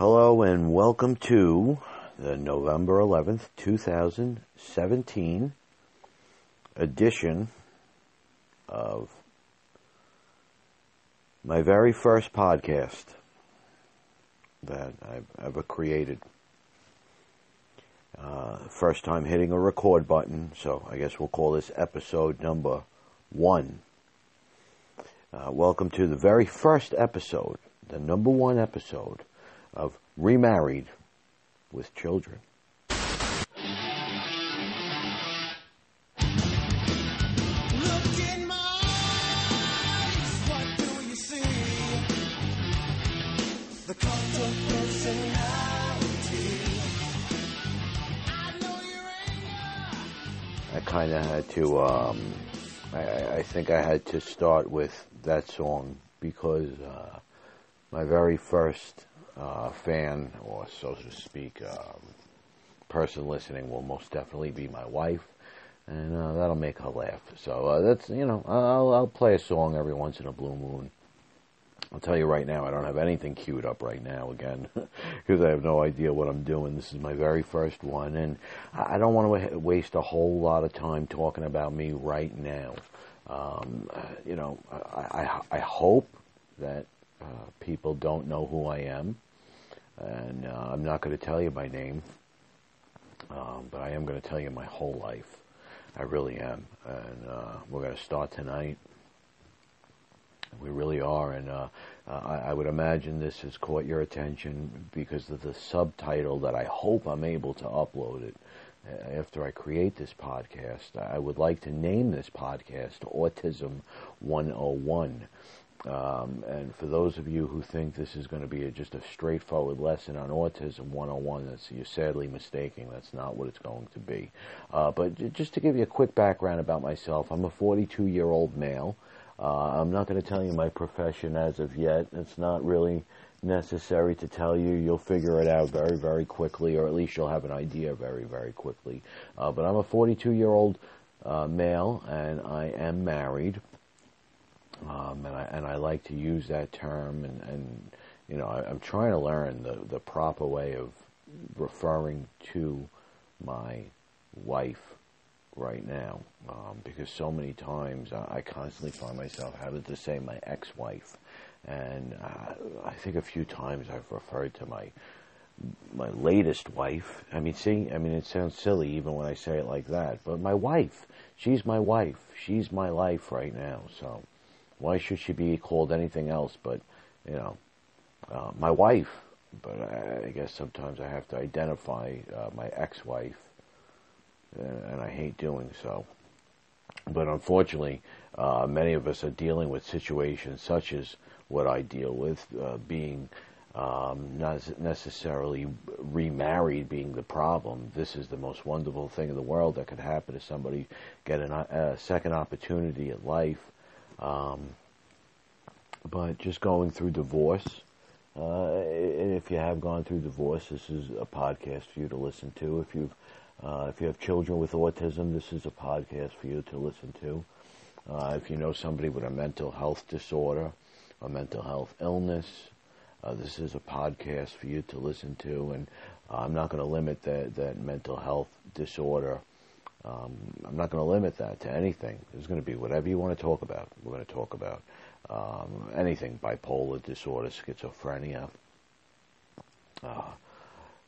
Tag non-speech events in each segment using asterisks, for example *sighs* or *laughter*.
Hello and welcome to the November 11th, 2017 edition of my very first podcast that I've ever created. Uh, first time hitting a record button, so I guess we'll call this episode number one. Uh, welcome to the very first episode, the number one episode of Remarried with Children. Look in my eyes, what do you see? The cult of personality. I know your anger. I kind of had to. Um, I, I I think I had to start with that song because uh, my very first uh, fan, or so to speak, um, person listening will most definitely be my wife, and uh, that'll make her laugh. So uh, that's you know I'll, I'll play a song every once in a blue moon. I'll tell you right now, I don't have anything queued up right now again *laughs* because I have no idea what I'm doing. This is my very first one, and I don't want to waste a whole lot of time talking about me right now. Um, uh, you know, I, I, I hope that uh, people don't know who I am, and uh, I'm not going to tell you my name, um, but I am going to tell you my whole life. I really am, and uh, we're going to start tonight. We really are, and uh, I, I would imagine this has caught your attention because of the subtitle that I hope I'm able to upload it uh, after I create this podcast. I would like to name this podcast Autism 101. Um, and for those of you who think this is going to be a, just a straightforward lesson on autism 101, that's you're sadly mistaken. That's not what it's going to be. Uh, but just to give you a quick background about myself, I'm a 42 year old male. Uh, I'm not going to tell you my profession as of yet. It's not really necessary to tell you. You'll figure it out very, very quickly, or at least you'll have an idea very, very quickly. Uh, but I'm a 42 year old uh, male, and I am married. Um, and I and I like to use that term, and, and you know I, I'm trying to learn the the proper way of referring to my wife right now, um, because so many times I, I constantly find myself having to say my ex-wife, and uh, I think a few times I've referred to my my latest wife. I mean, see, I mean, it sounds silly even when I say it like that, but my wife, she's my wife, she's my life right now. So, why should she be called anything else but, you know, uh, my wife? But I, I guess sometimes I have to identify uh, my ex-wife, uh, and I hate doing so. But unfortunately, uh, many of us are dealing with situations such as what I deal with, uh, being um, not necessarily remarried being the problem. This is the most wonderful thing in the world that could happen to somebody get an, a second opportunity at life. Um, but just going through divorce, uh, if you have gone through divorce, this is a podcast for you to listen to. If you've uh, if you have children with autism, this is a podcast for you to listen to. Uh, if you know somebody with a mental health disorder, a mental health illness, uh, this is a podcast for you to listen to. And uh, I'm not going to limit that, that mental health disorder. Um, I'm not going to limit that to anything. There's going to be whatever you want to talk about. We're going to talk about um, anything bipolar disorder, schizophrenia. Uh,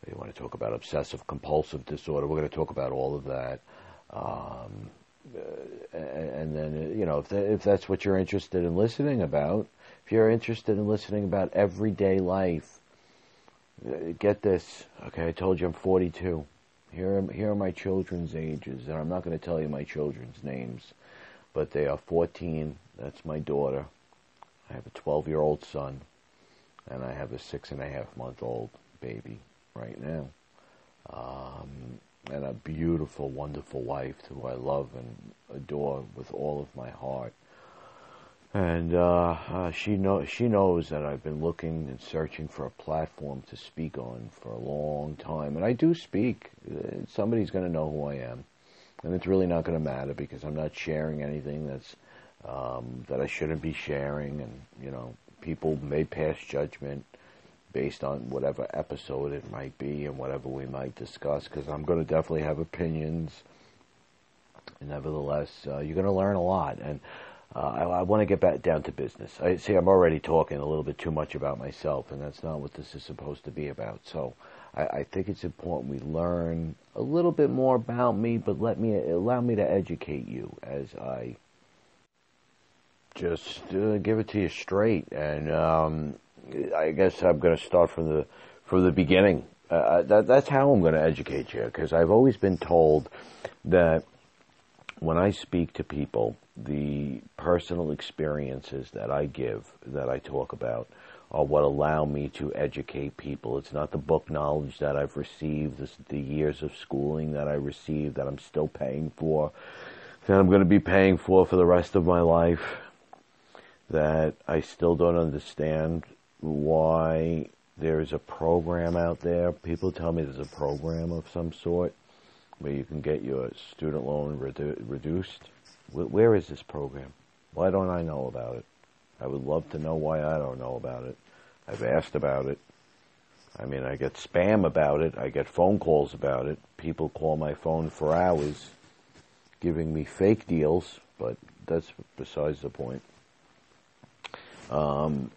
you want to talk about obsessive compulsive disorder. We're going to talk about all of that. Um, uh, and then, you know, if, if that's what you're interested in listening about, if you're interested in listening about everyday life, uh, get this. Okay, I told you I'm 42. Here are, here are my children's ages, and I'm not going to tell you my children's names, but they are 14. That's my daughter. I have a 12 year old son, and I have a six and a half month old baby right now. Um, and a beautiful, wonderful wife who I love and adore with all of my heart. And uh, uh, she know she knows that I've been looking and searching for a platform to speak on for a long time, and I do speak. Uh, Somebody's going to know who I am, and it's really not going to matter because I'm not sharing anything that's um, that I shouldn't be sharing, and you know, people may pass judgment based on whatever episode it might be and whatever we might discuss because I'm going to definitely have opinions. Nevertheless, uh, you're going to learn a lot, and uh, I, I want to get back down to business. I see I'm already talking a little bit too much about myself, and that's not what this is supposed to be about. So, I, I think it's important we learn a little bit more about me, but let me allow me to educate you as I just uh, give it to you straight. And um, I guess I'm going to start from the from the beginning. Uh, that, that's how I'm going to educate you because I've always been told that when I speak to people, the personal experiences that I give, that I talk about, are what allow me to educate people. It's not the book knowledge that I've received, the, the years of schooling that I received that I'm still paying for, that I'm going to be paying for for the rest of my life, that I still don't understand why there's a program out there. People tell me there's a program of some sort where you can get your student loan redu- reduced. Where is this program? Why don't I know about it? I would love to know why I don't know about it. I've asked about it. I mean, I get spam about it. I get phone calls about it. People call my phone for hours giving me fake deals, but that's besides the point. Um,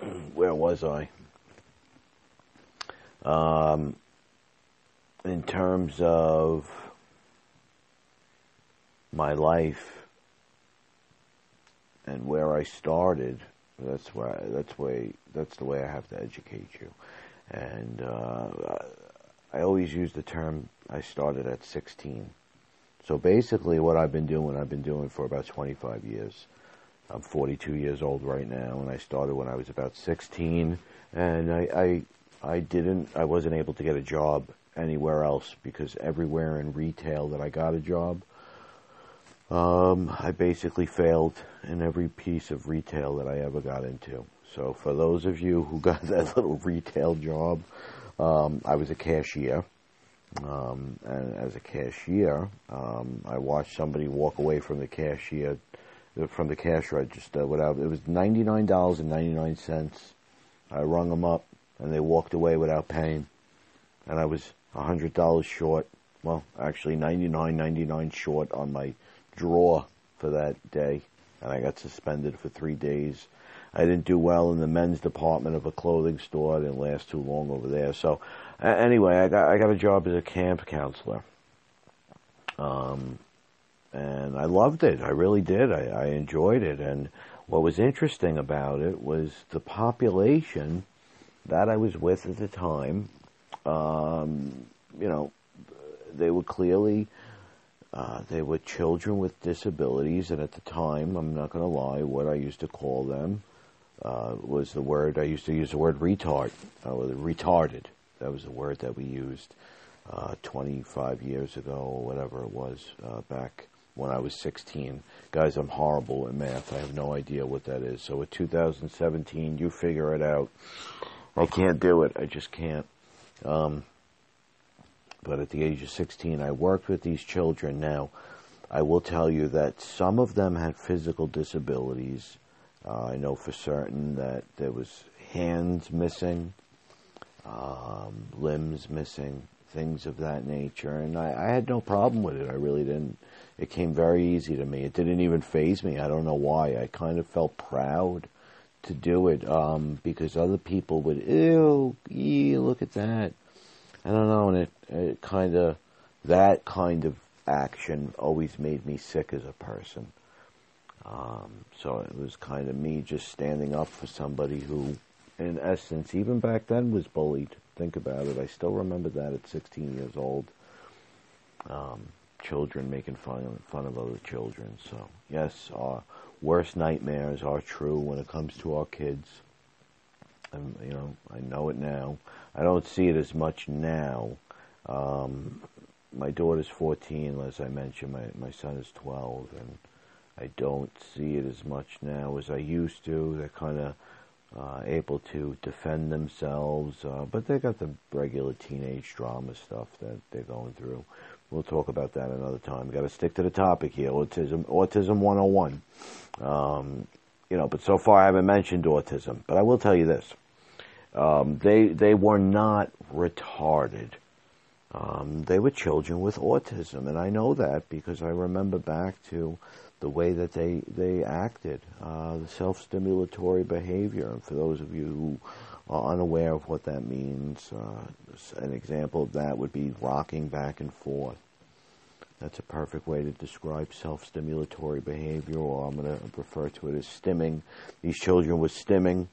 *clears throat* where was I? Um, in terms of my life and where I started, that's why that's way that's the way I have to educate you. And uh, I always use the term I started at 16. So basically, what I've been doing, I've been doing for about 25 years. I'm 42 years old right now, and I started when I was about 16. And I, I, I didn't, I wasn't able to get a job anywhere else because everywhere in retail that I got a job, um, I basically failed in every piece of retail that I ever got into. So for those of you who *laughs* got that little retail job, um, I was a cashier. Um, and as a cashier, um, I watched somebody walk away from the cashier from the cash register without. It was ninety nine dollars and ninety nine cents. I rung them up, and they walked away without paying, and I was a hundred dollars short. Well, actually ninety nine ninety nine short on my draw for that day, and I got suspended for three days. I didn't do well in the men's department of a clothing store. I didn't last too long over there. So, anyway, I got I got a job as a camp counselor. Um, and I loved it. I really did. I, I enjoyed it. And what was interesting about it was the population that I was with at the time. Um, you know, they were clearly uh, they were children with disabilities, and at the time, I'm not going to lie, what I used to call them uh, was the word I used to use the word retard, uh, retarded. That was the word that we used uh, 25 years ago or whatever it was uh, back when I was 16. Guys, I'm horrible at math. I have no idea what that is. So, with 2017, you figure it out. I can't do it. I just can't. Um, but at the age of 16, I worked with these children. Now, I will tell you that some of them had physical disabilities. Uh, I know for certain that there was hands missing, um, limbs missing, things of that nature, and I, I had no problem with it. I really didn't. It came very easy to me. It didn't even faze me. I don't know why. I kind of felt proud to do it um, because other people would, ew, ew, look at that. I don't know, and it, it kind of, that kind of action always made me sick as a person. Um, so it was kind of me just standing up for somebody who, in essence, even back then was bullied. Think about it. I still remember that at 16 years old. Um, children making fun of, fun of other children. So yes, our worst nightmares are true when it comes to our kids. And you know, I know it now. I don't see it as much now. Um, my daughter's 14, as I mentioned. My my son is 12, and I don't see it as much now as I used to. They're kind of uh, able to defend themselves, uh, but they got the regular teenage drama stuff that they're going through. We'll talk about that another time. We've Got to stick to the topic here. Autism, autism 101. Um, you know, but so far I haven't mentioned autism. But I will tell you this: Um, they they were not retarded. Um, they were children with autism, and I know that because I remember back to the way that they they acted, uh, the self-stimulatory behavior. And for those of you who are unaware of what that means, uh, an example of that would be rocking back and forth. That's a perfect way to describe self-stimulatory behavior, or I'm going to refer to it as stimming. These children were stimming.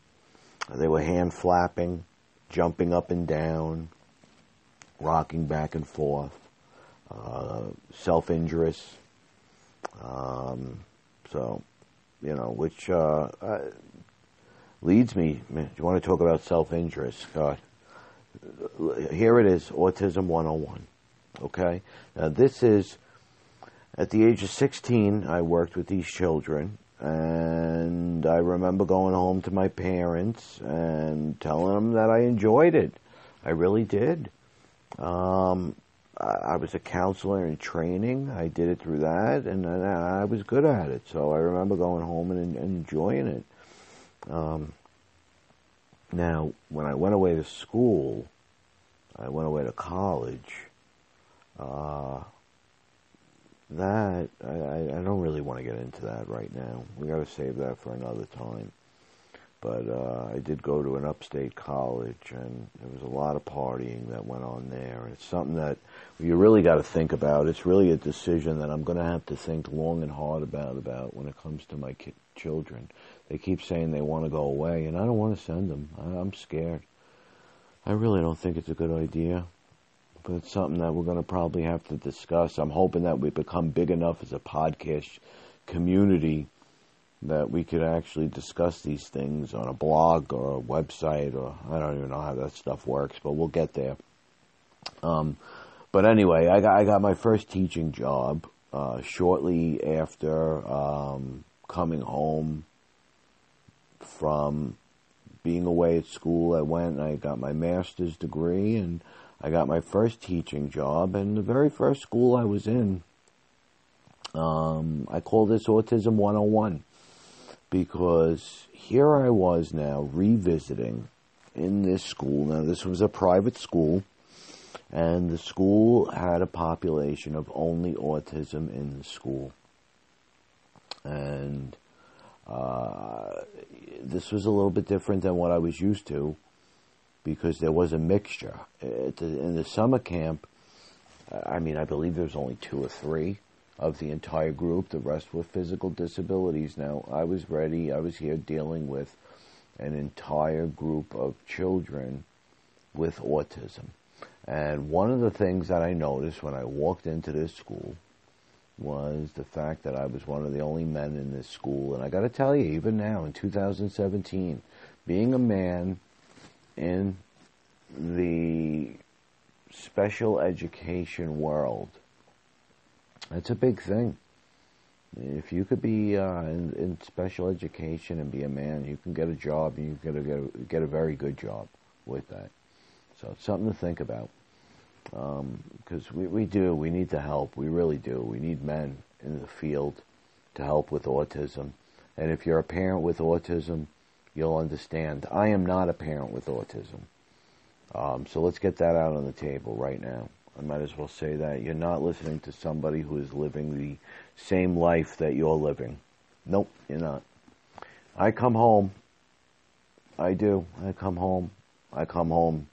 They were hand flapping, jumping up and down, rocking back and forth, uh, self-injurious. Um, so, you know, which uh, uh, leads me. Do you want to talk about self-injurious? God, here it is, Autism 101. Okay, now this is at the age of 16. I worked with these children, and I remember going home to my parents and telling them that I enjoyed it. I really did. Um, I, was a counselor in training. I did it through that, and I, I was good at it. So I remember going home and, and enjoying it. Um, now, when I went away to school, I went away to college. Uh, that I, I don't really want to get into that right now. We got to save that for another time. But uh, I did go to an upstate college, and there was a lot of partying that went on there. It's something that you really got to think about. It's really a decision that I'm going to have to think long and hard about about when it comes to my ki- children. They keep saying they want to go away, and I don't want to send them. I, I'm scared. I really don't think it's a good idea but it's something that we're going to probably have to discuss. I'm hoping that we become big enough as a podcast community that we could actually discuss these things on a blog or a website or I don't even know how that stuff works, but we'll get there. Um, but anyway, I got I got my first teaching job uh, shortly after um, coming home from being away at school. I went and I got my master's degree and I got my first teaching job, and the very first school I was in, um, I call this Autism 101 because here I was now revisiting in this school. Now, this was a private school, and the school had a population of only autism in the school. And uh, this was a little bit different than what I was used to because there was a mixture. The, in the summer camp, I mean, I believe there was only two or three of the entire group. The rest were physical disabilities. Now, I was ready. I was here dealing with an entire group of children with autism. And one of the things that I noticed when I walked into this school was the fact that I was one of the only men in this school. And I got to tell you, even now in 2017, being a man in the special education world, that's a big thing. If you could be uh, in, in, special education and be a man, you can get a job and you can get a, get a very good job with that. So it's something to think about. Because um, we, we do, we need the help. We really do. We need men in the field to help with autism. And if you're a parent with autism, you'll understand. I am not a parent with autism. Um, so let's get that out on the table right now. I might as well say that. You're not listening to somebody who is living the same life that you're living. Nope, you're not. I come home. I do. I come home. I come home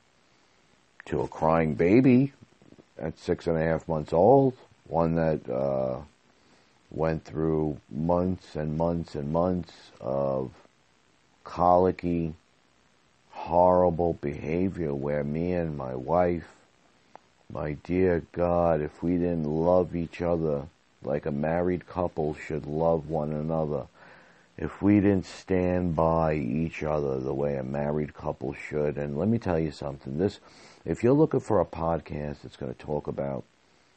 to a crying baby at six and a half months old, one that uh, went through months and months and months of colicky, horrible behavior where me and my wife, my dear God, if we didn't love each other like a married couple should love one another, if we didn't stand by each other the way a married couple should, and let me tell you something, this, if you're looking for a podcast that's going to talk about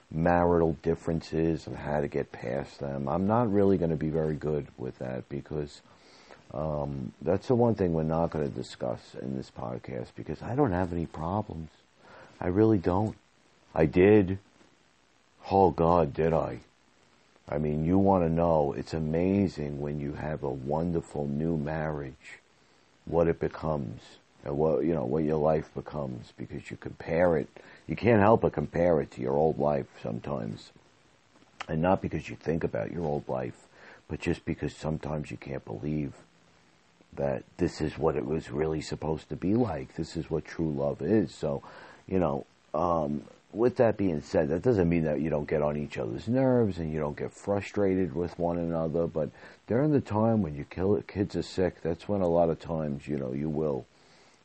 marital differences and how to get past them, I'm not really going to be very good with that because um, that's the one thing we're not going to discuss in this podcast because I don't have any problems. I really don't. I did. Oh God, did I? I mean, you want to know, it's amazing when you have a wonderful new marriage, what it becomes. and what you know what your life becomes because you compare it. You can't help but compare it to your old life sometimes, and not because you think about your old life, but just because sometimes you can't believe that this is what it was really supposed to be like. This is what true love is. So, you know, um, with that being said, that doesn't mean that you don't get on each other's nerves and you don't get frustrated with one another. But during the time when your kill- kids are sick, that's when a lot of times, you know, you will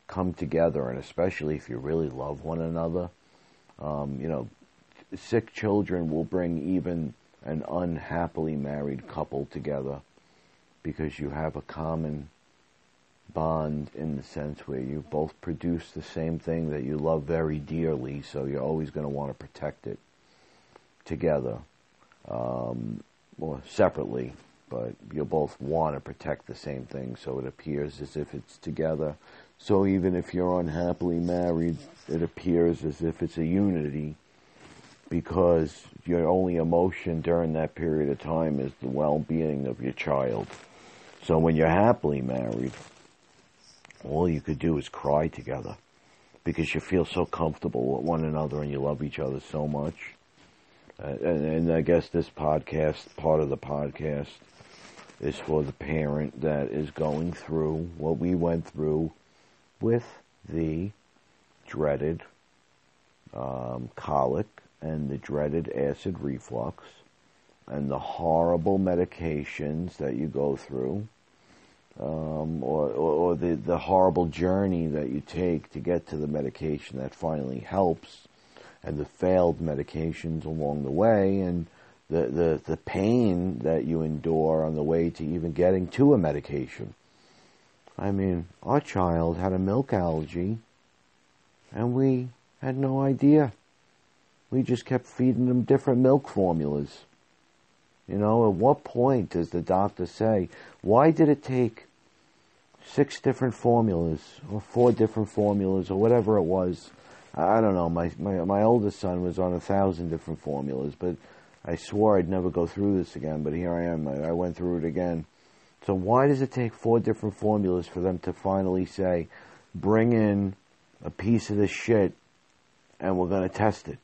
come together, and especially if you really love one another. Um, you know, sick children will bring even an unhappily married couple together because you have a common bond in the sense where you both produce the same thing that you love very dearly, so you're always going to want to protect it together um, or separately, but you both want to protect the same thing, so it appears as if it's together. So even if you're unhappily married, it appears as if it's a unity because your only emotion during that period of time is the well-being of your child. So when you're happily married, all you could do is cry together because you feel so comfortable with one another and you love each other so much. Uh, and, and I guess this podcast, part of the podcast, is for the parent that is going through what we went through with the dreaded um, colic and the dreaded acid reflux and the horrible medications that you go through um, or, or, or the, the horrible journey that you take to get to the medication that finally helps, and the failed medications along the way, and the, the, the pain that you endure on the way to even getting to a medication. I mean, our child had a milk allergy, and we had no idea. We just kept feeding them different milk formulas. You know, at what point does the doctor say, why did it take six different formulas or four different formulas or whatever it was? I don't know. My, my, my oldest son was on a thousand different formulas, but I swore I'd never go through this again, but here I am. I, I went through it again. So why does it take four different formulas for them to finally say, bring in a piece of this shit and we're going to test it?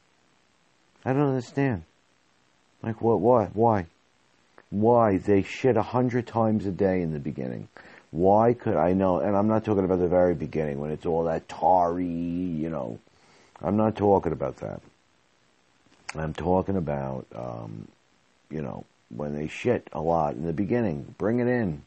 I don't understand. Like what? Why? Why? Why they shit a hundred times a day in the beginning? Why could I know? And I'm not talking about the very beginning when it's all that tarry, you know. I'm not talking about that. I'm talking about, um, you know, when they shit a lot in the beginning. Bring it in.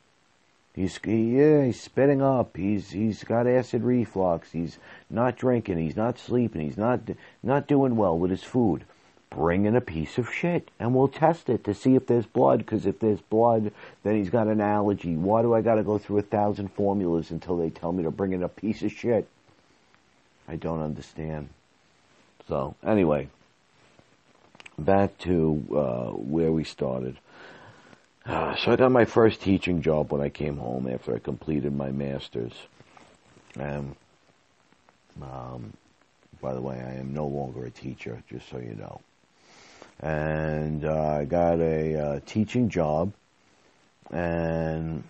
He's he, yeah, he's spitting up. He's he's got acid reflux. He's not drinking. He's not sleeping. He's not not doing well with his food. Bring in a piece of shit, and we'll test it to see if there's blood. Because if there's blood, then he's got an allergy. Why do I got to go through a thousand formulas until they tell me to bring in a piece of shit? I don't understand. So anyway, back to uh, where we started. Uh, *sighs* so I got my first teaching job when I came home after I completed my master's. And, um, by the way, I am no longer a teacher, just so you know. And uh, I got a uh, teaching job, and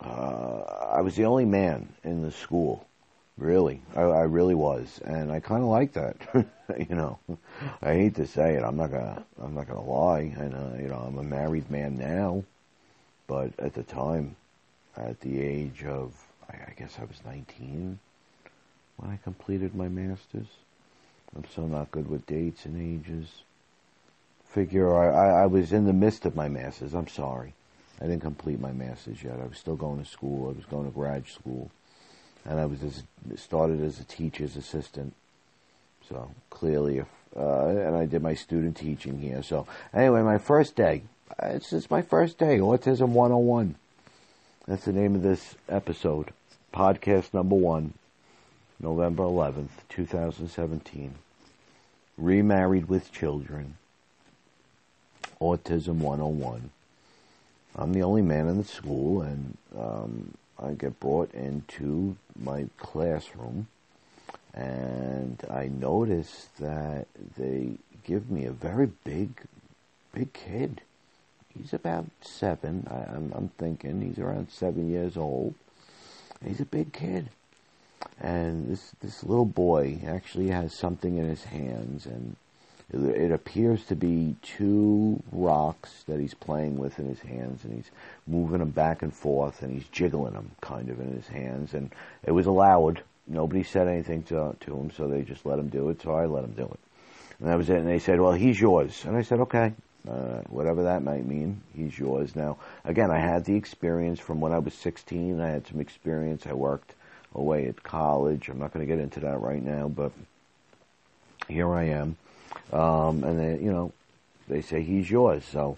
uh, I was the only man in the school. Really, I, I really was, and I kind of like that. *laughs* you know, I hate to say it. I'm not gonna. I'm not gonna lie. And uh, you know, I'm a married man now, but at the time, at the age of, I, I guess I was 19 when I completed my masters. I'm so not good with dates and ages. Figure I, I, I was in the midst of my masters. I'm sorry. I didn't complete my masters yet. I was still going to school. I was going to grad school and I was as, started as a teacher's assistant. So clearly, if uh, and I did my student teaching here. So anyway, my first day. It's just my first day. Autism 101. That's the name of this episode. Podcast number one, November 11th, 2017. Remarried with children. Autism 101. I'm the only man in the school, and um, I get brought into my classroom and I notice that they give me a very big, big kid. He's about seven. I, am I'm thinking he's around seven years old. He's a big kid. And this this little boy actually has something in his hands, and it, it appears to be two rocks that he's playing with in his hands, and he's moving them back and forth, and he's jiggling them kind of in his hands, and it was allowed. Nobody said anything to to him, so they just let him do it. So I let him do it, and that was it. And they said, "Well, he's yours," and I said, "Okay." Uh, whatever that might mean, he's yours. Now, again, I had the experience from when I was 16. I had some experience. I worked away at college. I'm not going to get into that right now, but here I am. Um, and they, you know, they say he's yours. So,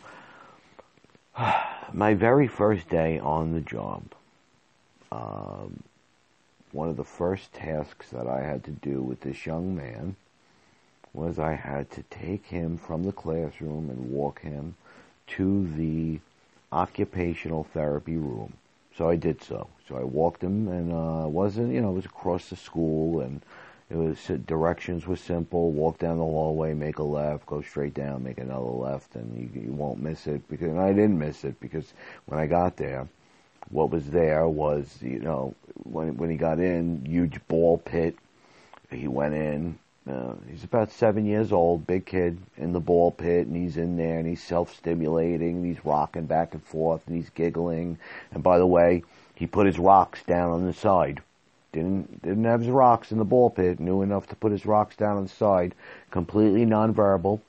*sighs* my very first day on the job, um, one of the first tasks that I had to do with this young man was I had to take him from the classroom and walk him to the occupational therapy room. So I did so. So I walked him, and uh, wasn't you know it was across the school, and it was directions were simple. Walk down the hallway, make a left, go straight down, make another left, and you, you won't miss it. Because and I didn't miss it because when I got there, what was there was you know when when he got in, huge ball pit. He went in, uh, he's about seven years old, big kid in the ball pit, and he's in there and he's self-stimulating, and he's rocking back and forth, and he's giggling. And by the way, he put his rocks down on the side. Didn't didn't have his rocks in the ball pit. Knew enough to put his rocks down on the side. Completely nonverbal.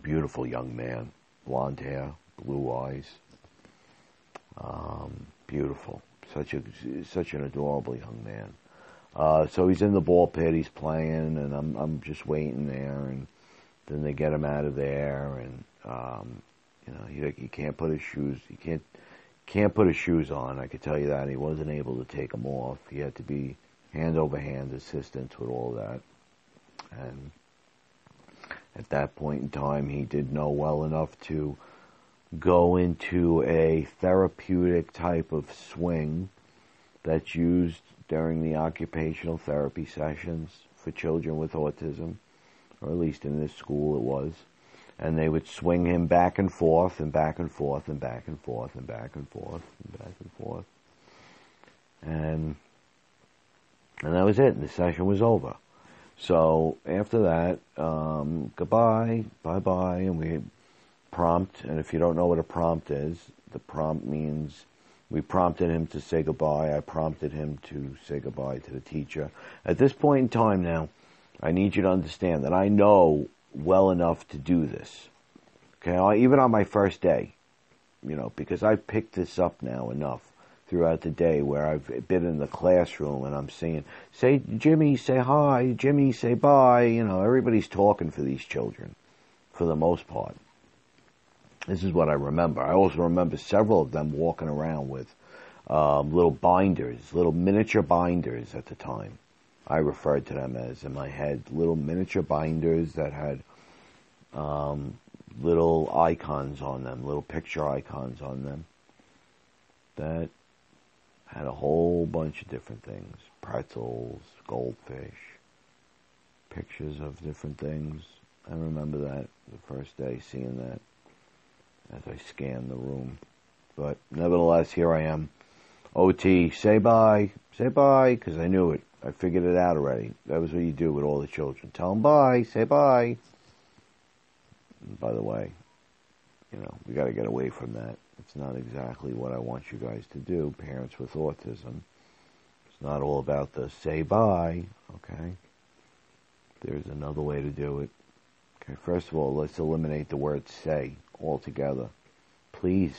Beautiful young man, blonde hair, blue eyes. Um, beautiful. Such a such an adorable young man. Uh, so he's in the ball pit, he's playing, and I'm I'm just waiting there, and then they get him out of there, and um, you know he he can't put his shoes, he can't can't put his shoes on. I could tell you that he wasn't able to take them off. He had to be hand over hand assistance with all that, and at that point in time, he did know well enough to go into a therapeutic type of swing that's used during the occupational therapy sessions for children with autism, or at least in this school it was. And they would swing him back and forth and back and forth and back and forth and back and forth and back and forth. And and that was it. The session was over. So after that, um, goodbye, bye bye, and we prompt. And if you don't know what a prompt is, the prompt means we prompted him to say goodbye. I prompted him to say goodbye to the teacher. At this point in time now, I need you to understand that I know well enough to do this. Okay, even on my first day, you know, because I've picked this up now enough throughout the day where I've been in the classroom and I'm saying, say Jimmy, say hi, Jimmy, say bye. You know, everybody's talking for these children for the most part. This is what I remember. I also remember several of them walking around with um, little binders, little miniature binders at the time. I referred to them as in my head little miniature binders that had um, little icons on them, little picture icons on them that had a whole bunch of different things pretzels, goldfish, pictures of different things. I remember that the first day seeing that as I scan the room. But nevertheless, here I am. OT, say bye, say bye, because I knew it. I figured it out already. That was what you do with all the children. Tell them bye, say bye. And by the way, you know, we got to get away from that. It's not exactly what I want you guys to do, parents with autism. It's not all about the say bye, okay? There's another way to do it. Okay, first of all, let's eliminate the word say altogether. Please.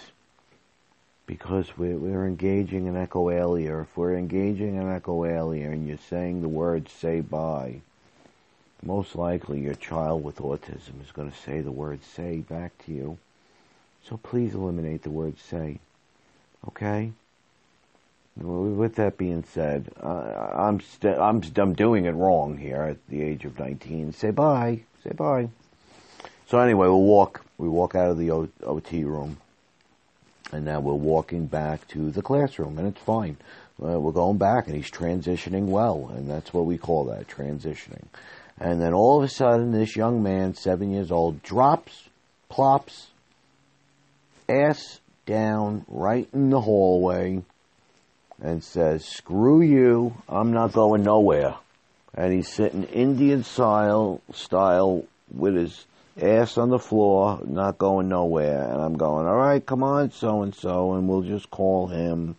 Because we're, we're engaging in echolalia. If we're engaging in echolalia and you're saying the word say bye, most likely your child with autism is going to say the word say back to you. So please eliminate the word say. Okay? With that being said, uh, I'm, st- I'm, I'm doing it wrong here at the age of 19. Say bye. Say bye. So anyway, we'll walk. We walk out of the OT room, and now we're walking back to the classroom, and it's fine. Uh, we're going back, and he's transitioning well, and that's what we call that transitioning. And then all of a sudden, this young man, seven years old, drops, plops, ass down right in the hallway, and says, "Screw you! I'm not going nowhere." And he's sitting Indian style, style with his ass on the floor, not going nowhere. And I'm going, "All right, come on, so and so," and we'll just call him.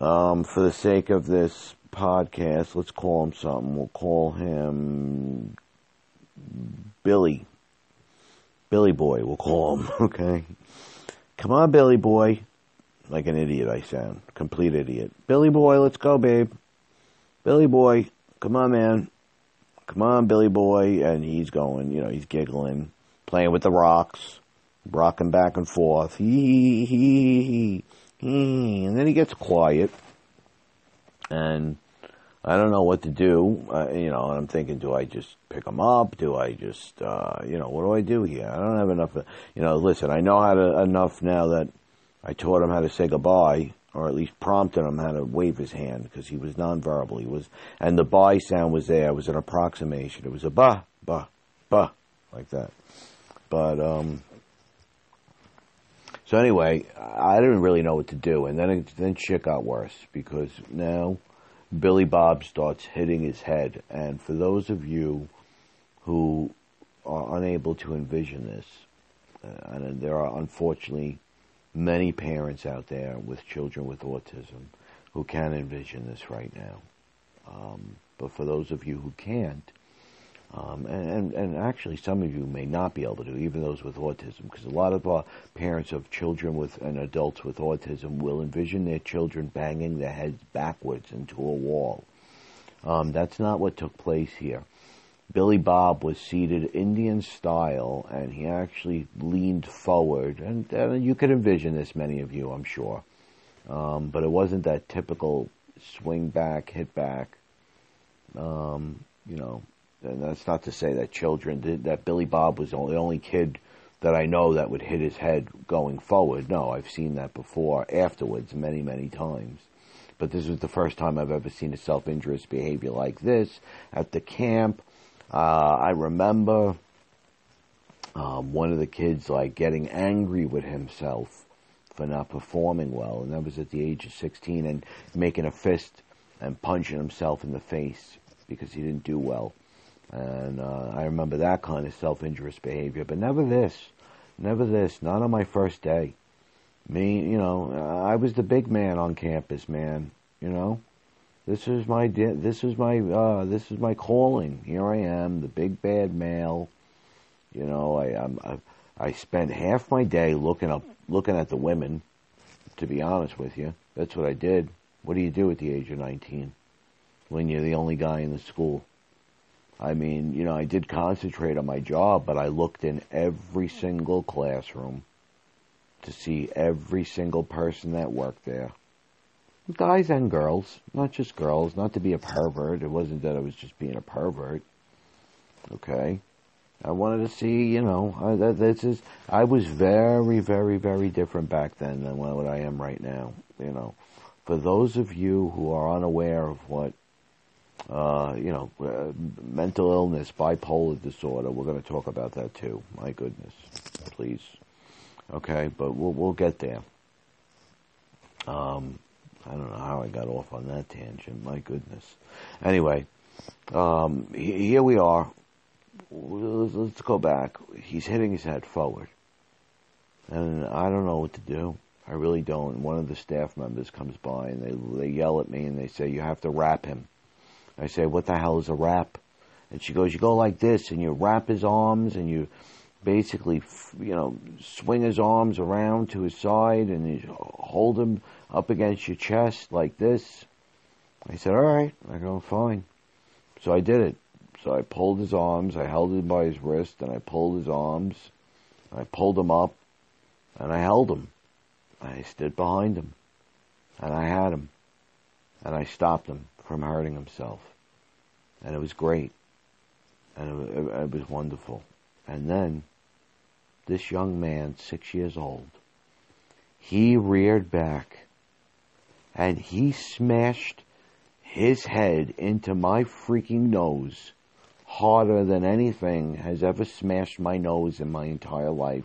Um, for the sake of this podcast, let's call him something. We'll call him Billy. Billy Boy, we'll call him, *laughs* okay? Come on, Billy Boy. Like an idiot, I sound. Complete idiot. Billy Boy, let's go, babe. Billy Boy, come on, man. Come on, Billy Boy. And he's going, you know, he's giggling, playing with the rocks, rocking back and forth. Hee, hee, hee, hee. And then he gets quiet. And I don't know what to do. Uh, you know, and I'm thinking, do I just pick him up? Do I just, uh, you know, what do I do here? I don't have enough. You know, listen, I know how to enough now that I taught him how to say goodbye, or at least prompted him how to wave his hand because he was nonverbal. He was, and the bye sound was there. It was an approximation. It was a ba ba ba like that. But um, so anyway, I didn't really know what to do, and then it, then shit got worse because now Billy Bob starts hitting his head, and for those of you who are unable to envision this, uh, and there are unfortunately many parents out there with children with autism who can envision this right now. Um, but for those of you who can't, um, and, and, actually some of you may not be able to even those with autism, because a lot of uh, parents of children with and adults with autism will envision their children banging their heads backwards into a wall. Um, that's not what took place here. Billy Bob was seated Indian style, and he actually leaned forward, and, and you could envision this, many of you, I'm sure. Um, but it wasn't that typical swing back, hit back. Um, you know, and that's not to say that children did, that Billy Bob was the only, only kid that I know that would hit his head going forward. No, I've seen that before, afterwards, many, many times. But this was the first time I've ever seen a self-injurious behavior like this at the camp. Uh, I remember um, one of the kids like getting angry with himself for not performing well, and that was at the age of 16, and making a fist and punching himself in the face because he didn't do well. And uh, I remember that kind of self-injurious behavior, but never this, never this, not on my first day. Me, you know, I was the big man on campus, man. You know, this is my this is my uh, this is my calling. Here I am, the big bad male. You know, I I'm, I I spent half my day looking up looking at the women. To be honest with you, that's what I did. What do you do at the age of nineteen when you're the only guy in the school? I mean, you know, I did concentrate on my job, but I looked in every single classroom to see every single person that worked there. Guys and girls, not just girls, not to be a pervert. It wasn't that I was just being a pervert. Okay. I wanted to see, you know, this is, I was very, very, very different back then than what I am right now. You know, for those of you who are unaware of what uh, you know, uh, mental illness, bipolar disorder. We're going to talk about that too. My goodness, please. Okay, but we'll we'll get there. Um, I don't know how I got off on that tangent. My goodness. Anyway, um, he- here we are. Let's, let's go back. He's hitting his head forward, and I don't know what to do. I really don't. One of the staff members comes by and they they yell at me and they say you have to wrap him. I say, what the hell is a wrap? And she goes, you go like this and you wrap his arms and you basically, you know, swing his arms around to his side and you hold him up against your chest like this. I said, all right. I go, fine. So I did it. So I pulled his arms, I held him by his wrist, and I pulled his arms. I pulled him up, and I held him. I stood behind him, and I had him, and I stopped him from hurting himself. And it was great. And it, it, it was wonderful. And then, this young man, six years old, he reared back and he smashed his head into my freaking nose harder than anything has ever smashed my nose in my entire life.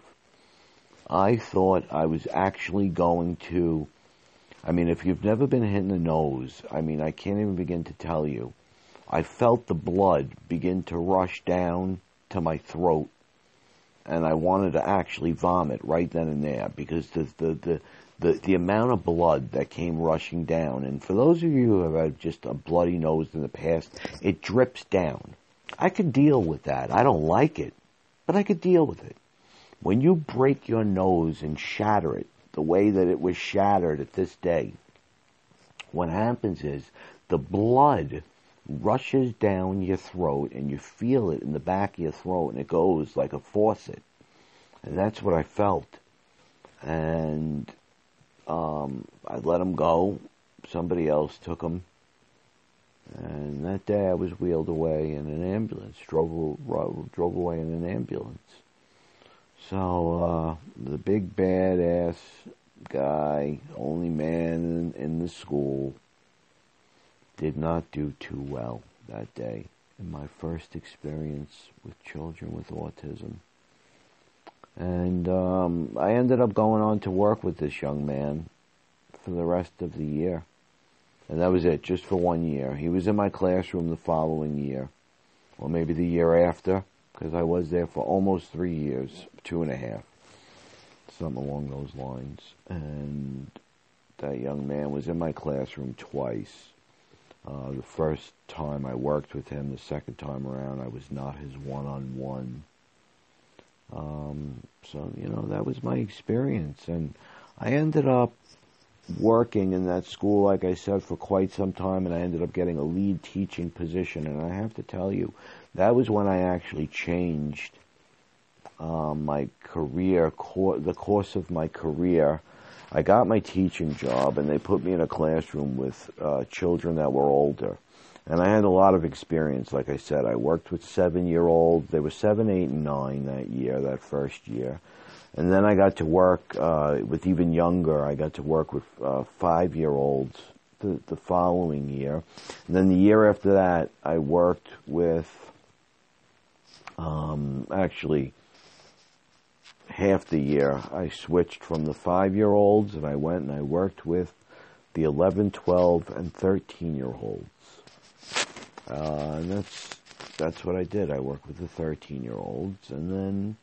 I thought I was actually going to I mean, if you've never been hit in the nose, I mean, I can't even begin to tell you. I felt the blood begin to rush down to my throat, and I wanted to actually vomit right then and there because the the the the, the amount of blood that came rushing down. And for those of you who have had just a bloody nose in the past, it drips down. I could deal with that. I don't like it, but I could deal with it. When you break your nose and shatter it the way that it was shattered at this day, what happens is the blood rushes down your throat and you feel it in the back of your throat and it goes like a faucet. And that's what I felt. And um, I let him go. Somebody else took him. And that day I was wheeled away in an ambulance, drove, drove away in an ambulance. So, uh, the big badass guy, only man in, in the school, did not do too well that day in my first experience with children with autism. And um, I ended up going on to work with this young man for the rest of the year. And that was it, just for one year. He was in my classroom the following year, or maybe the year after, because I was there for almost three years, two and a half, something along those lines. And that young man was in my classroom twice. Uh, the first time I worked with him, the second time around, I was not his one-on-one. Um, so you know that was my experience, and I ended up working in that school, like I said, for quite some time, and I ended up getting a lead teaching position. And I have to tell you, that was when I actually changed um, my career, cor- the course of my career. I got my teaching job, and they put me in a classroom with uh, children that were older. And I had a lot of experience. Like I said, I worked with seven year olds. They were seven, eight, and nine that year, that first year. And then I got to work uh, with even younger. I got to work with uh, five year olds the, the following year. And then the year after that, I worked with um, actually half the year. I switched from the five year olds and I went and I worked with the 11, 12, and 13 year olds. Uh, and that's that's what I did. I worked with the 13 year olds, and then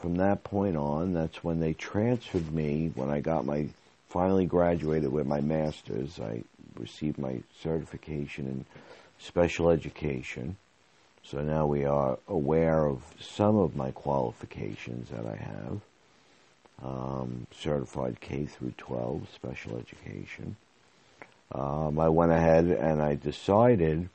from that point on, that's when they transferred me. When I got my finally graduated with my master's, I received my certification in special education. So now we are aware of some of my qualifications that I have. Um, certified K through 12 special education. Um, I went ahead and I decided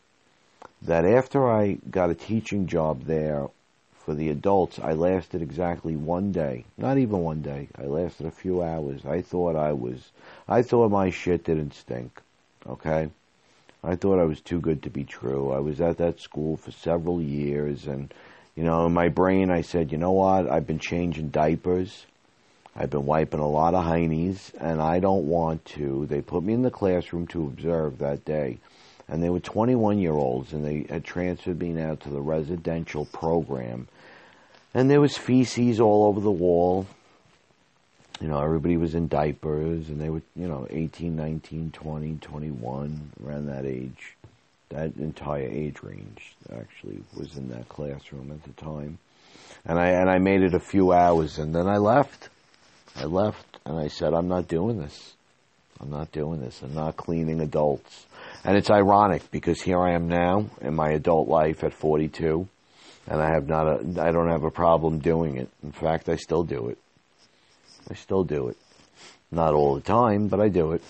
that after I got a teaching job there for the adults, I lasted exactly one day. Not even one day. I lasted a few hours. I thought I was, I thought my shit didn't stink. Okay? I thought I was too good to be true. I was at that school for several years and, you know, in my brain I said, you know what? I've been changing diapers. I've been wiping a lot of heinies and I don't want to. They put me in the classroom to observe that day and they were 21 year olds and they had transferred me now to the residential program. And there was feces all over the wall. You know everybody was in diapers and they were you know 18 19 20 21 around that age. That entire age range actually was in that classroom at the time. And i and i made it a few hours and then i left. I left and i said i'm not doing this. I'm not doing this. I'm not cleaning adults and it's ironic because here I am now in my adult life at 42, and I have not a, I don't have a problem doing it. In fact, I still do it. I still do it. Not all the time, but I do it.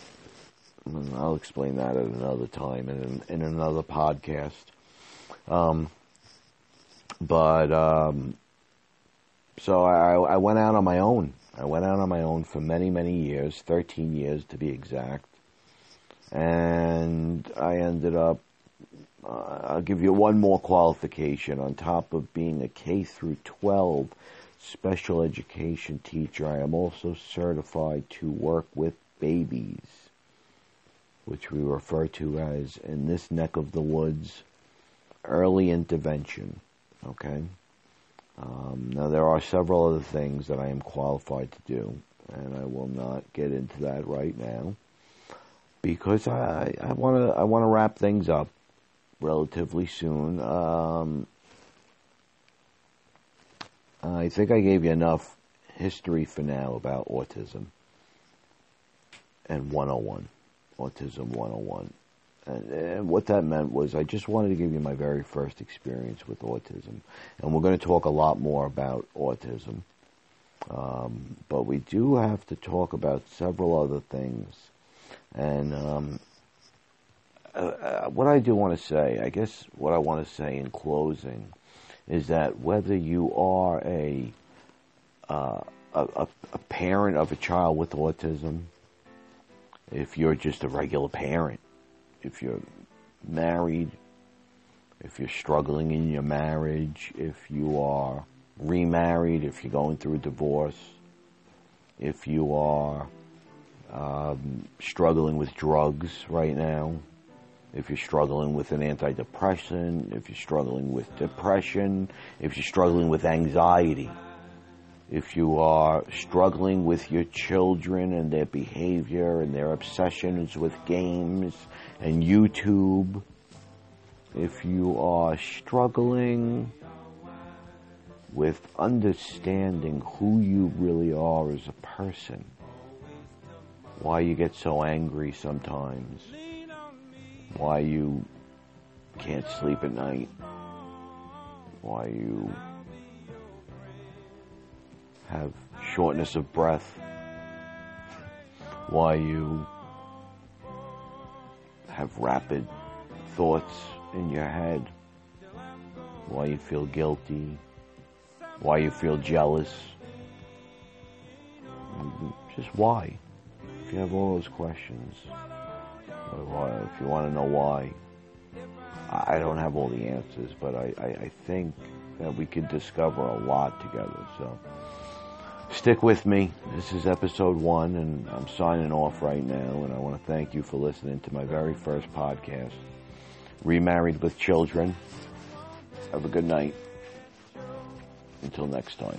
And I'll explain that at another time in, in another podcast. Um, but um, so I, I went out on my own. I went out on my own for many, many years, 13 years to be exact and I ended up. Uh, I'll give you one more qualification on top of being a K through 12 special education teacher. I am also certified to work with babies, which we refer to as in this neck of the woods early intervention. Okay. Um, now there are several other things that I am qualified to do, and I will not get into that right now. Because I I want to I want to wrap things up relatively soon. Um, I think I gave you enough history for now about autism and 101, autism 101. And, and what that meant was I just wanted to give you my very first experience with autism. And we're going to talk a lot more about autism. Um, but we do have to talk about several other things. And um, uh, uh, what I do want to say, I guess what I want to say in closing, is that whether you are a, uh, a, a parent of a child with autism, if you're just a regular parent, if you're married, if you're struggling in your marriage, if you are remarried, if you're going through a divorce, if you are um, struggling with drugs right now, if you're struggling with an antidepressant, if you're struggling with depression, if you're struggling with anxiety, if you are struggling with your children and their behavior and their obsessions with games and YouTube, if you are struggling with understanding who you really are as a person, why you get so angry sometimes, why you can't sleep at night, why you have shortness of breath, why you have rapid thoughts in your head, why you feel guilty, why you feel jealous. Just why. If you have all those questions, if you want to know why, I don't have all the answers, but I, I, I think that we could discover a lot together. So stick with me. This is episode one, and I'm signing off right now. And I want to thank you for listening to my very first podcast, Remarried with Children. Have a good night. Until next time.